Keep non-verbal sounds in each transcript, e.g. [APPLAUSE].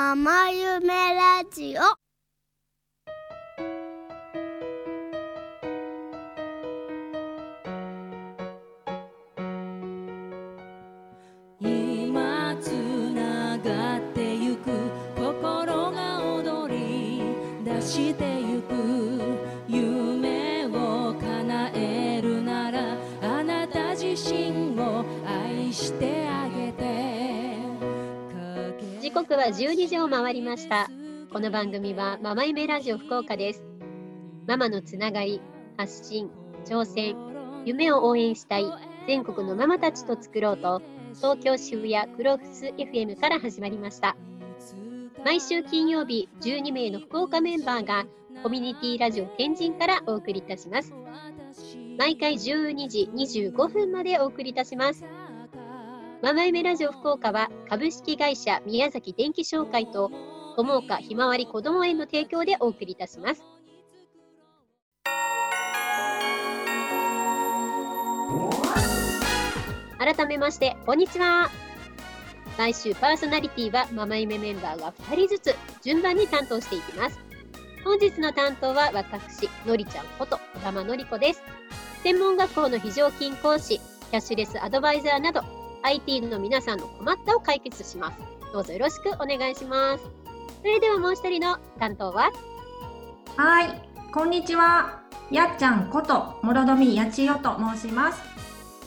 ママ夢ラジオ。刻は12時を回りました。この番組はママ夢ラジオ福岡です。ママのつながり発信挑戦夢を応援したい全国のママたちと作ろうと東京渋谷クロフス FM から始まりました。毎週金曜日12名の福岡メンバーがコミュニティラジオ天神からお送りいたします。毎回12時25分までお送りいたします。ママ夢ラジオ福岡は株式会社宮崎電気商会と友岡ひまわりこども園の提供でお送りいたします。改めまして、こんにちは。毎週パーソナリティはママ夢メンバーが2人ずつ順番に担当していきます。本日の担当は私、のりちゃんこと小玉のりこです。専門学校の非常勤講師、キャッシュレスアドバイザーなど IT の皆さんの困ったを解決します。どうぞよろしくお願いします。それではもう一人の担当は？はい、こんにちは。やっちゃんこと諸富やちよと申します。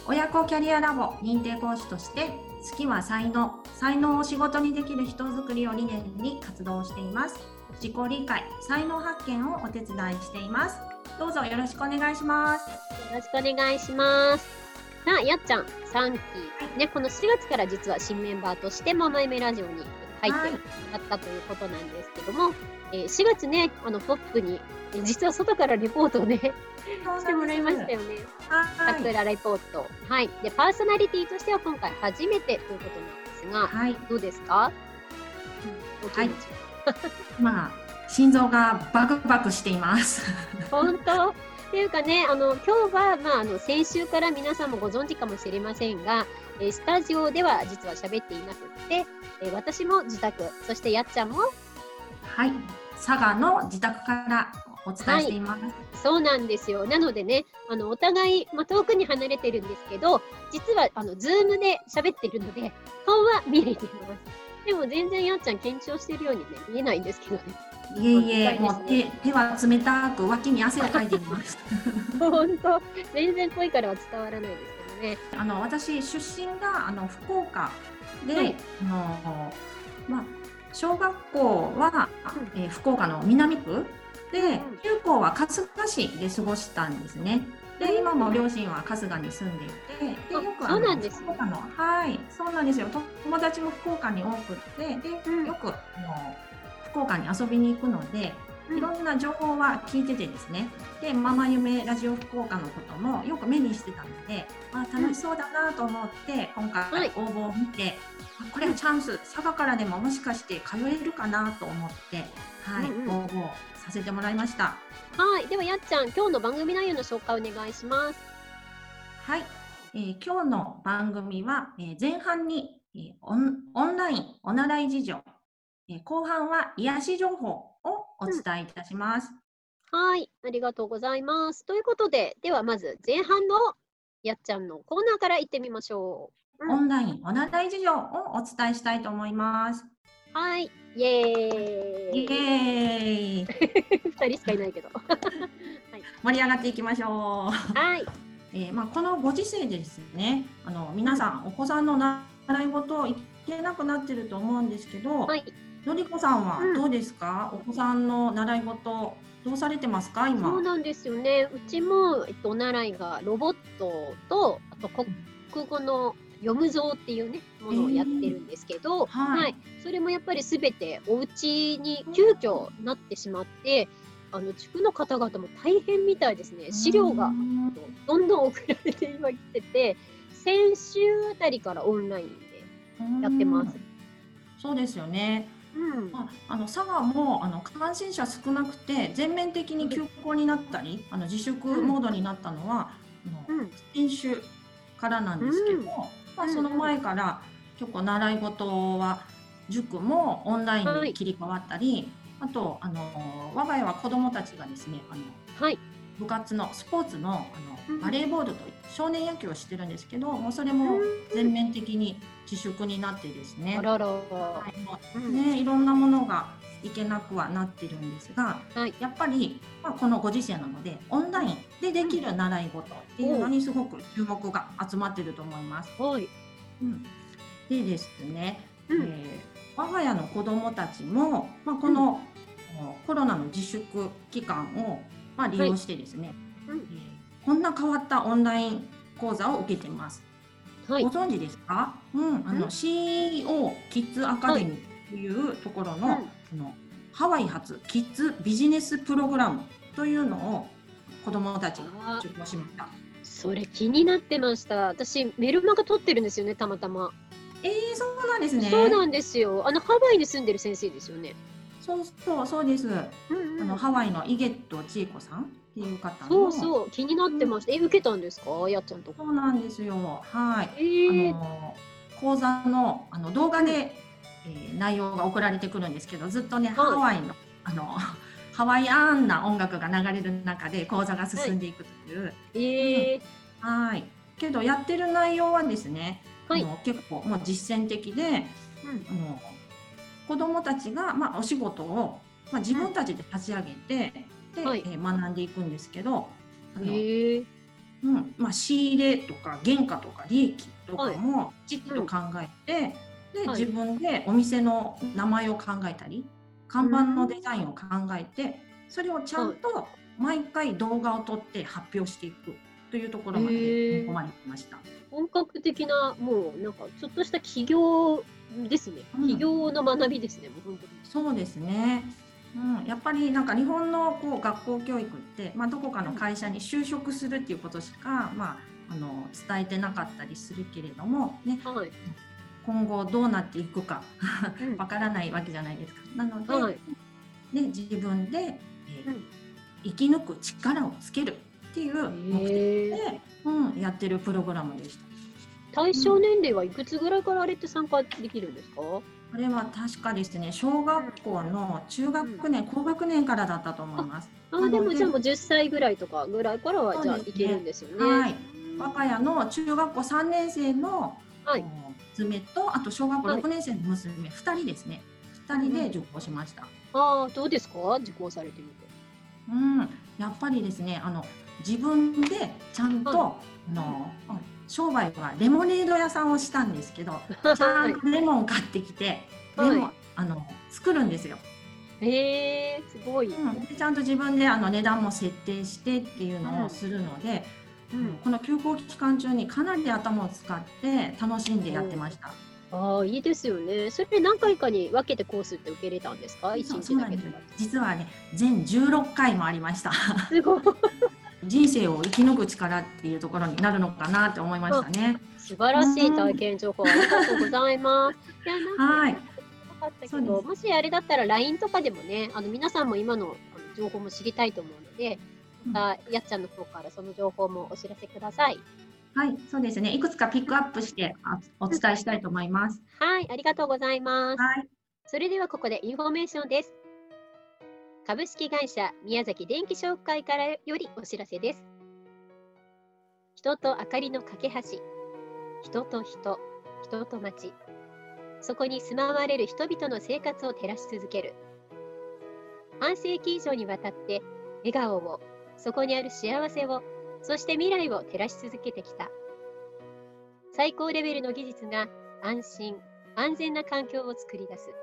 親子キャリアラボ認定講師として、好きは才能、才能を仕事にできる人づくりを理念に活動しています。自己理解、才能発見をお手伝いしています。どうぞよろしくお願いします。よろしくお願いします。さあ、やっちゃん、3期、ね、この4月から実は新メンバーとしてママ夢ラジオに入ってもらったということなんですけども、えー4月ね、あのトップに、えー実は外からレポートをね、してもらいましたよね。はい。桜レポート。はい。で、パーソナリティとしては今回初めてということなんですが、はい。どうですか、うん、お気持ちまあ、心臓がバクバクしています。本当？っていうかね、あの今日は、まあ、あの先週から皆さんもご存知かもしれませんが、えースタジオでは実は喋っていなくって、えー私も自宅、そしてやっちゃんもはい。佐賀の自宅からお伝えしています。そうなんですよ。なのでね、あのお互い、まあ、遠くに離れてるんですけど、実はあのズームで喋ってるので、顔は見れています。でも全然やっちゃん緊張してるようにね、見えないんですけどね。いえいえ、もう手手は冷たく脇に汗をかいています。[LAUGHS] 本当、全然声からは伝わらないですけどね。あの私出身があの福岡で、はいあのまあ小学校は、うんえー福岡の南区で、うん中高は春日市で過ごしたんですね。で今も両親は春日に住んでいて、であよくそうなんですね福岡のはいそうなんですよ。と友達も福岡に多くって、で、うんよくあの福岡に遊びに行くので、いろんな情報は聞いててですね。で、ママ夢ラジオ福岡のこともよく目にしてたので、あ楽しそうだなと思って、今はい回応募を見て、あこれはチャンス、佐賀からでももしかして通えるかなと思って、はい、うんうん応募させてもらいました。はい。では、やっちゃん、今日の番組内容の紹介お願いします。はい、えー今日の番組は、えー前半に、えーオンオンラインお習い事情、えー後半は癒し情報をお伝えいたします。はい。ありがとうございます。ということで、ではまず前半のやっちゃんのコーナーから行ってみましょうんオンラインお習い事情をお伝えしたいと思います。う。はい。イエーイ。イエーイ [LAUGHS] 二人しかいないけど。[LAUGHS] 盛り上がっていきましょう。はい。えーまあ、このご時世でですね、あの皆さんお子さんの習い事を行けなくなってると思うんですけど、はい。のりこさんはうんどうですか、お子さんの習い事どうされてますか？今。そうなんですよね。うちも、えっと、お習いがロボットと、あと国語の読む像っていうね、ものをやってるんですけど、はいそれもやっぱりすべてお家に急遽なってしまって、あの、地区の方々も大変みたいですね。資料がうんどんどん送られて今来てて、先週あたりからオンラインでやってます。そうですよね。うん。まあ、あの佐賀もあの感染者少なくて全面的に休校になったり、あの自粛モードになったのは、あのうん。先週からなんですけど、うんまあ、うんその前から結構習い事は塾もオンラインに切り替わったり、あとあの我が家は子どもたちがですねあのはい。部活のスポーツのあうん。のバレーボールと少年野球をしてるんですけどもうそれも全面的に自粛になってですね。あらら。はいねいろんなものがいけなくはなってるんですが、はい。やっぱり、まあ、このご時世なのでオンラインでできる習い事っていうのにすごく注目が集まってると思います。はい。うん、でですね、うん。えー我が家の子どもたちも、まあ、この、コロナの自粛期間を、まあ、利用してですね、うんえーこんな変わったオンライン講座を受けてます。はいご。存知ですか？うん、あのうん CEO キッズアカデミーというところの、うんあのハワイ発キッズビジネスプログラムというのを子どもたちがあ受講しました。それ気になってました。私メルマガ撮ってるんですよね、たまたま。えー、そうなんですね。そうなんですよ。あのハワイに住んでる先生ですよね。そうそうそうです。うんあのハワイのイゲット千恵子さんっていう方のそうそう、気になってました。え、受けたんですか、やっちゃんとこ。そうなんですよ。はい。えー、あの講座のあの動画で、えー内容が送られてくるんですけど、ずっとね、ハワイのあの [LAUGHS] ハワイアンな音楽が流れる中で講座が進んでいくという。えー、はい。けどやってる内容はですね、はいあの結構もう実践的で、あの子どもたちがまあお仕事をまあ自分たちで立ち上げて、で、はい。えー学んでいくんですけど、あえのー、うんまあ、仕入れとか原価とか利益とかもきちっと考えて、ではい。自分でお店の名前を考えたり看板のデザインを考えてそれをちゃんと毎回動画を撮って発表していくというところまで込まれてました。本格的な、もうなんかちょっとした起業ですね。うん起業の学びですね、もう本当に。そうですねうん、やっぱりなんか日本のこう学校教育って、まあ、どこかの会社に就職するっていうことしか、まあ、あの伝えてなかったりするけれども、ね、はい。今後どうなっていくかうんわからないわけじゃないですか。なので、はいね、自分で、えーうん生き抜く力をつけるっていう目的えで、うん、やってるプログラムでした。対象年齢はいくつぐらいからあれって参加できるんですか？これは確かですね小学校の中学年、高学年からだったと思います。あーでもじゃあもう10歳ぐらいとかぐらいからはじゃあいけるんですよね。はい。我が家の中学校3年生の、はい。娘とあと小学校はい。6年生の娘、2人ですね。2人で受講しました。ああどうですか？受講されてみて。うん、やっぱりですねあの自分でちゃんと、はあの商売はレモネード屋さんをしたんですけどちゃはんとレモンを買ってきて、はいレモンあの作るんですよ、えすごい。うん、でちゃんと自分であの値段も設定してっていうのをするので、うんこの休校期間中にかなり頭を使って楽しんでやってました。ああいいですよね。それ何回かに分けてコースって受けれたんですか？一日だけとか。実はね全16回もありましたすごい。人生を生き抜く力っていうところになるのかなって思いましたね素晴らしい体験情報ありがとうございます。いやなんかはいよかったけどもしあれだったら LINE とかでもねあの皆さんも今の情報も知りたいと思うので、またやっちゃんの方からその情報もお知らせください。はいそうですねいくつかピックアップしてあお伝えしたいと思いますはい、ありがとうございます。はいそれではここでインフォメーションです。株式会社宮崎電気商会からよりお知らせです。人と明かりの架け橋、人と人、人と町、そこに住まわれる人々の生活を照らし続ける。半世紀以上にわたって笑顔を、そこにある幸せを、そして未来を照らし続けてきた。最高レベルの技術が安心、安全な環境を作り出す。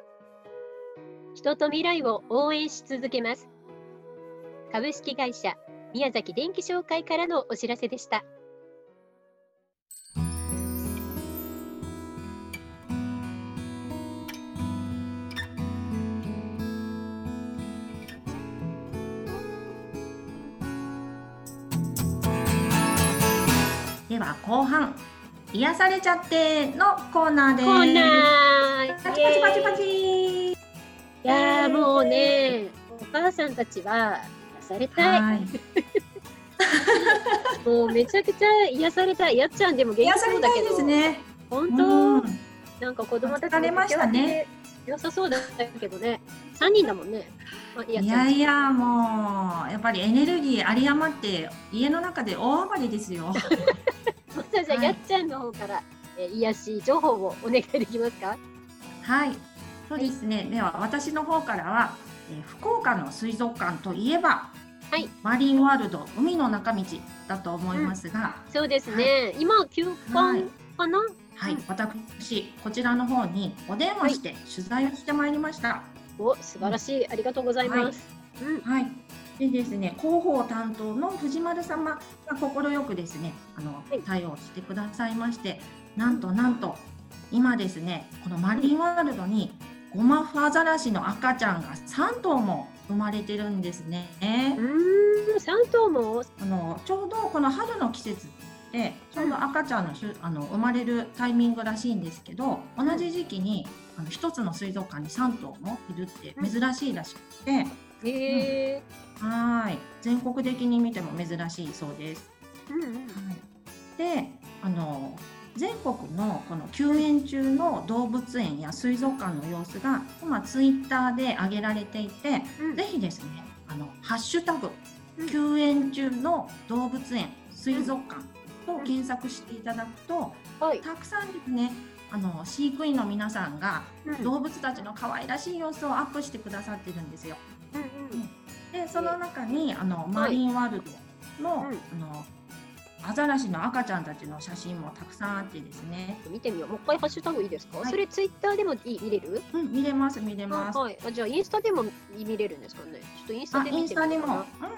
人と未来を応援し続けます。株式会社宮崎電気商会からのお知らせでした。では後半癒されちゃってのコーナーですコーナーパチパチパチパチいやーもうね、お母さんたちは癒されたい。はい [LAUGHS] もうめちゃくちゃ癒されたい。やっちゃんでも元気癒さそうだけど。ね本う当、んなんか子供たちも疲れましたね良さそうだけどね。三人だもんね。まいやいや、もう、やっぱりエネルギー有り余って、家の中で大暴れですよ。[LAUGHS] じゃあ、はいやっちゃんの方から、えー、癒し情報をお願いできますか？はい。そうですね。では、私の方からは、えー福岡の水族館といえば、はいマリンワールド海の中道だと思いますが、そうですね。今休館かな？はい、うん私こちらの方にお電話して取材をしてまいりました。お、素晴らしい。ありがとうございます。うん。はい。でですね、広報担当の藤丸様が快くですね、あの、い対応してくださいまして、なんとなんと今ですね、このマリンワールドにゴマフアザラシの赤ちゃんが3頭も生まれてるんですね。うーん、三頭も？あのちょうどこの春の季節でちょうど赤ちゃんのしゅあの生まれるタイミングらしいんですけど同じ時期にあの一つの水族館に3頭もいるって珍しいらしくて、へえ。はい全国的に見ても珍しいそうです。うんうん。はい、であの全国のこの休園中の動物園や水族館の様子が今ツイッターで上げられていて、うん。ぜひですねあのハッシュタグうん。休園中の動物園水族館と検索していただくとはい。たくさんですねあの飼育員の皆さんがうん。動物たちの可愛らしい様子をアップしてくださってるんですよ。うんでその中にあのマリンワールドの,、うん。あのアザラシの赤ちゃんたちの写真もたくさんあってですね、見てみよう。もう一回ハッシュタグいいですか？はいそれツイッターでもいい見れる？うん、見れます見れます。あはい。あじゃあインスタでも見れるんですかね？ちょっとインスタあで見インスタも、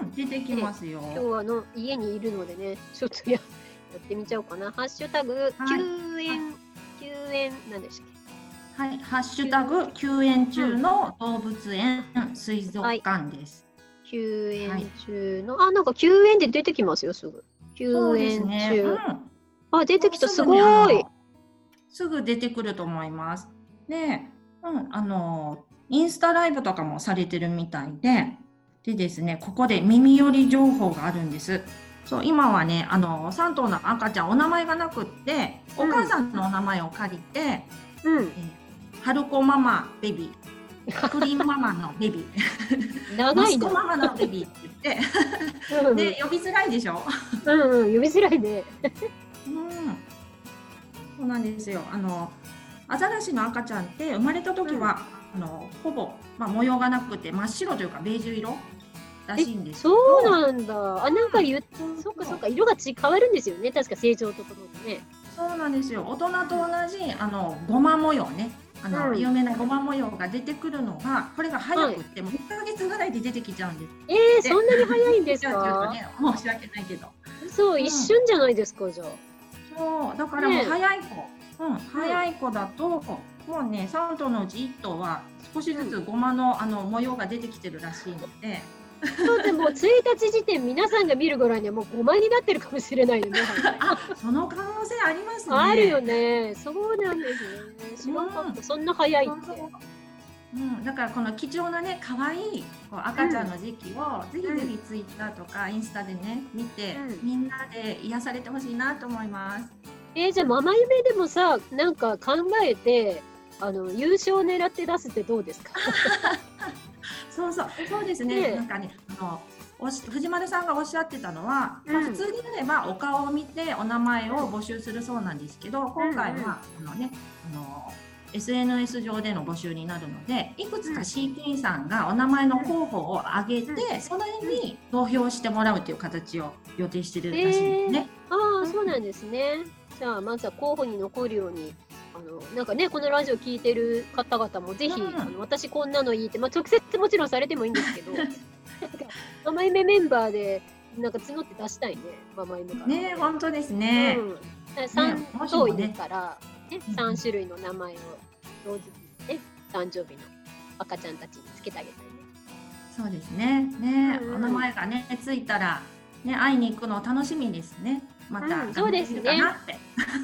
うん、出てきますよ。今日はあの家にいるのでね、ちょっとや [LAUGHS] やってみちゃおうかな。ハッシュタグ、はい休園、休園、なんでしたっはい、ハッシュタグ休園中の動物園水族館です。け休はい園中の、あ、なんか休園で出てきますよ、すぐ。休そうです園ね。中。うんあ、出てきた、すごいの。すぐ出てくると思います。で、うん、あの、インスタライブとかもされてるみたいで、でですね、ここで耳寄り情報があるんです。そう、今はね、あの、3頭の赤ちゃん、お名前がなくって、お母さんのお名前を借りて、うん。えー春子ママベビー、クリームママのベビー、長いな。息子ママのベビーって言って、うんで、呼びづらいでしょ？うんうん、呼びづらいね。うん、そうなんですよ。あのアザラシの赤ちゃんって生まれた時は、あのほぼまあ模様がなくて真っ白というかベージュ色らしいんですけど。そうなんだ。あ、なんか言っそっかそっか、色がち変わるんですよね。確か成長とともにね。そうなんですよ。大人と同じあのゴマ模様ね。あの、うん有名なゴマ模様が出てくるのがこれが早くって、もう1ヶ月ぐらいで出てきちゃうんです。えー、そんなに早いんですか？[LAUGHS] ね申し訳ないけど。そう、うん一瞬じゃないですか、じゃあ。そうだからもうね早い子、うん、早い子だと、もうね3頭のうち1頭は少しずつごまのあの模様が出てきてるらしいので、そうでもう1日時点皆さんが見る頃にはもう5枚になってるかもしれないよね。[LAUGHS] あその可能性ありますね。あるよね。そうなんですね。知らなかった。うんそんな早いって。そうん、だからこの貴重なね可愛いこう赤ちゃんの時期を、ぜひぜひツイッターとかインスタでね見て、うんみんなで癒されてほしいなと思います。えーじゃあママ夢でもさ、なんか考えて、あの優勝を狙って出すってどうですか？[LAUGHS] そうそうそうですね。なんかねあのおし藤丸さんがおっしゃってたのは、まあ、うん普通にあればお顔を見てお名前を募集するそうなんですけど、今回は、あのねあの SNS 上での募集になるのでいくつか飼育員さんがお名前の候補を挙げて、うそれに投票してもらうという形を予定してるらしいんですね。ああ、そうなんですね。じゃあまずは候補に残るように。あのなんかねこのラジオ聞いてる方々もぜひ、うんあの私こんなのいいって、まあ、直接もちろんされてもいいんですけどママ夢メンバーでなんか募って出したいねママ夢からね本当ですね。うん、3もしもね頭いるから、ねうん3種類の名前を同時にね誕生日の赤ちゃんたちにつけてあげたいね。そうですね。ね、うんうんお名前がねついたらね会いに行くの楽しみですね。また、うんそうですね。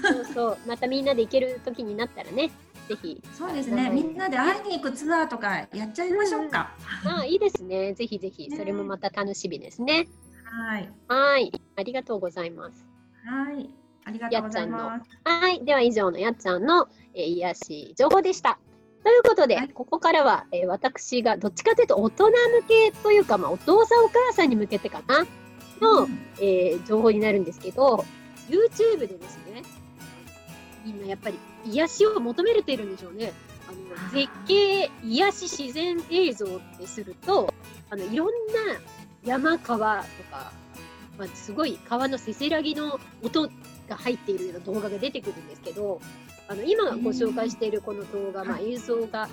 そうそうまたみんなで行ける時になったらね [LAUGHS] ぜひそうですね。みんなで会いに行くツアーとかやっちゃいましょうか。あいいですねぜひぜひねそれもまた楽しみですね。はい。はいありがとうございます。はい。ありがとうございます。はいでは以上のやっちゃんの、えー癒し情報でした。ということで、はいここからは、えー私がどっちかというと大人向けというか、まあ、お父さんお母さんに向けてかなの、うん。えー情報になるんですけど YouTube でですねみんなやっぱり癒しを求めれているんでしょうね。あの絶景癒し自然映像ってするとあのいろんな山川とか、まあ、すごい川のせせらぎの音が入っているような動画が出てくるんですけどあの今ご紹介しているこの動画、まあ、は映像が、ね、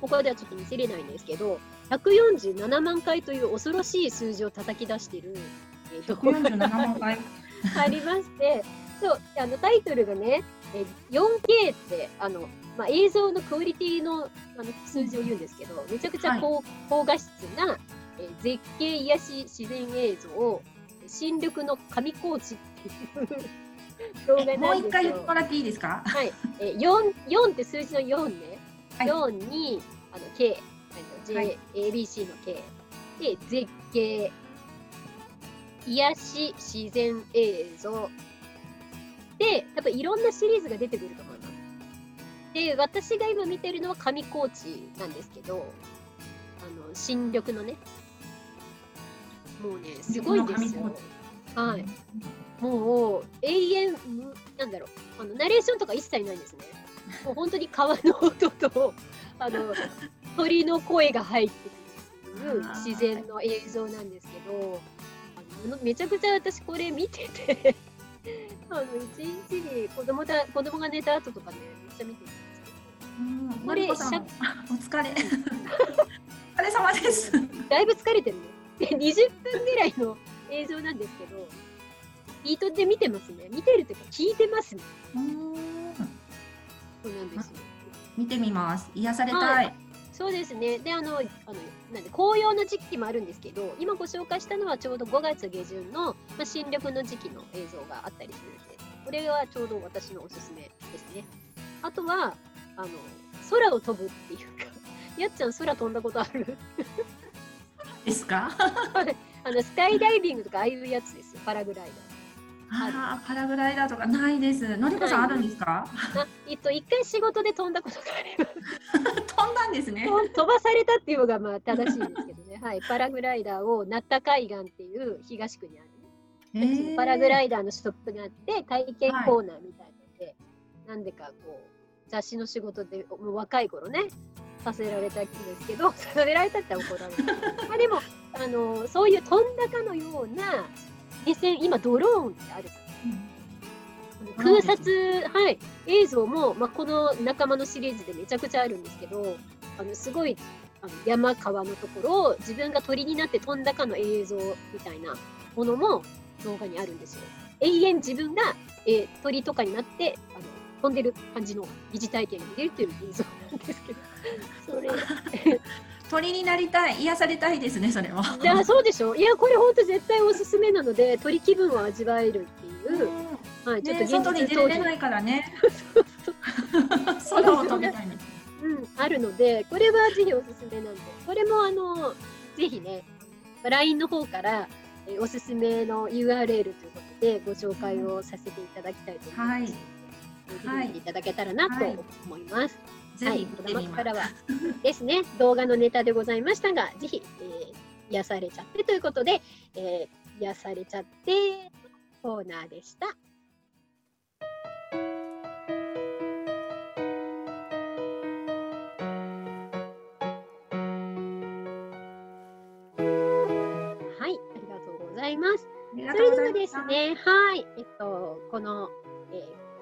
ここではちょっと見せれないんですけど147万回という恐ろしい数字を叩き出している、えー動画147が万回。[LAUGHS] ありましてそうあのタイトルがねえ 4K ってあの、まあ、映像のクオリティのあの数字を言うんですけどめちゃくちゃ高,、高画質な、えー絶景癒し自然映像を新緑の上高地っていう [LAUGHS] 動画えもう一なんですよ。回言っても。らっていいですか？はい、えー、4, 4って数字の4ね、はい。4にあの K、はい。ABC の K で絶景癒し自然映像で多分いろんなシリーズが出てくると思います。で私が今見てるのは上高地なんですけどあの新緑のねもうねすごいですよ。はい。もう永遠むなんだろうあのナレーションとか一切ないんですね。もう本当に川の音と [LAUGHS] あの鳥の声が入ってくる自然の映像なんですけど、めちゃくちゃ私これ見てて [LAUGHS] あの一日に子供だ子供が寝た後とかねめっちゃ見てるんですうんこれお疲れ。お疲れ様です。けど、だいぶ疲れてるね。で20分ぐらいの映像なんですけど、ビートで見てますね。見てるというか聞いてますね。うんそうなんですよ。見てみます。癒された。はいそうですね。で、あの、あの、なんで紅葉の時期もあるんですけど、今ご紹介したのはちょうど5月下旬の、まあ、新緑の時期の映像があったりするので、これはちょうど私のおすすめですね。あとは、あの、空を飛ぶっていうか、[LAUGHS] やっちゃん空飛んだことある？[LAUGHS] ですか？[LAUGHS] あの、スカイダイビングとかああいうやつですよ、パラグライああ、パラグライダーとかないです。のりこさんあるんですか？えっと、一回仕事で飛んだことがあります。[LAUGHS] 飛んだんですね。飛飛ばされたっていうのがまあ正しいんですけどね。はい。パラグライダーをナッタ海岸っていう東区にあるね。パラグライダーのショップがあって体験コーナーみたいので、なんでかこう雑誌の仕事でもう若い頃ねさせられたんですけどさせられたって怒られるまあでもあのそういう飛んだかのような目線今ドローンってあるじゃないうん。空撮、はい、映像も、まあ、この仲間のシリーズでめちゃくちゃあるんですけどあのすごいあの山川のところを自分が鳥になって飛んだかの映像みたいなものも動画にあるんですよ。永遠自分が、えー鳥とかになってあの飛んでる感じの疑似体験が見れるという映像なんですけど。それ [LAUGHS] 鳥になりたい、癒されたいですね、それは。じゃあそうでしょいやこれ本当絶対おすすめなので鳥気分を味わえるっていう、はい、ちょっとね、現外に出れないからね。[LAUGHS] 空を飛びたいね。うん、あるので、これはぜひおすすめなんで、これもあの、ぜひね、LINE の方から、えーおすすめの URL ということでご紹介をさせていただきたいと思います。はいぜひ見ていただけたらなとはい思います。ぜひ見てみます子供か。らはですね、動画のネタでございましたが、ぜひ、えー癒されちゃってということで、えー癒されちゃってコーナーでした。はい、ありがとうございます。それではですす。ね、はい、えっと、この、えー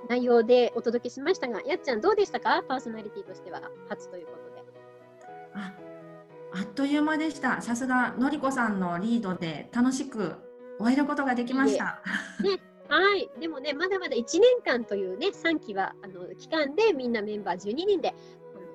内容でお届けしましたが、やっちゃんどうでしたか？パーソナリティとしては初ということで。ああっという間でした。さすがのりこさんのリードで楽しく終えることができました。はい、でもね、まだまだ1年間というね、3期は、あの、期間でみんなメンバー12人で、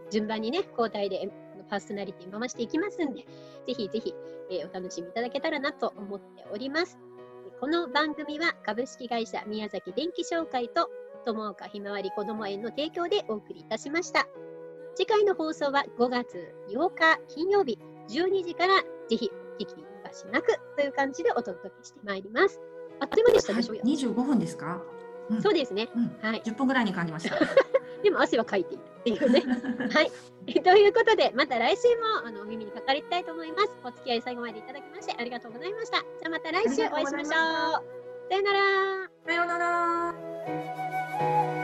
順番にね、交代でパーソナリティ回していきますんで、ぜひぜひ、えーお楽しみいただけたらなと思っております。でこの番組は株式会社宮崎電気商会と友岡ひまわりこども園の提供でお送りいたしました。次回の放送は5月8日金曜日12時からぜひお聞き逃しなくという感じでお届けしてまいります。あっという間でしたでしょう二十五分ですか？うんそうですね。うん、はい。十分ぐらいに感じました。[LAUGHS] でも汗はかいているっていうね。[LAUGHS] はい。ということで、また来週もあのお耳にかかりたいと思います。お付き合い最後までいただきましてありがとうございました。じゃあまた来週お会いしましょう。さよなら。さよなら。thank you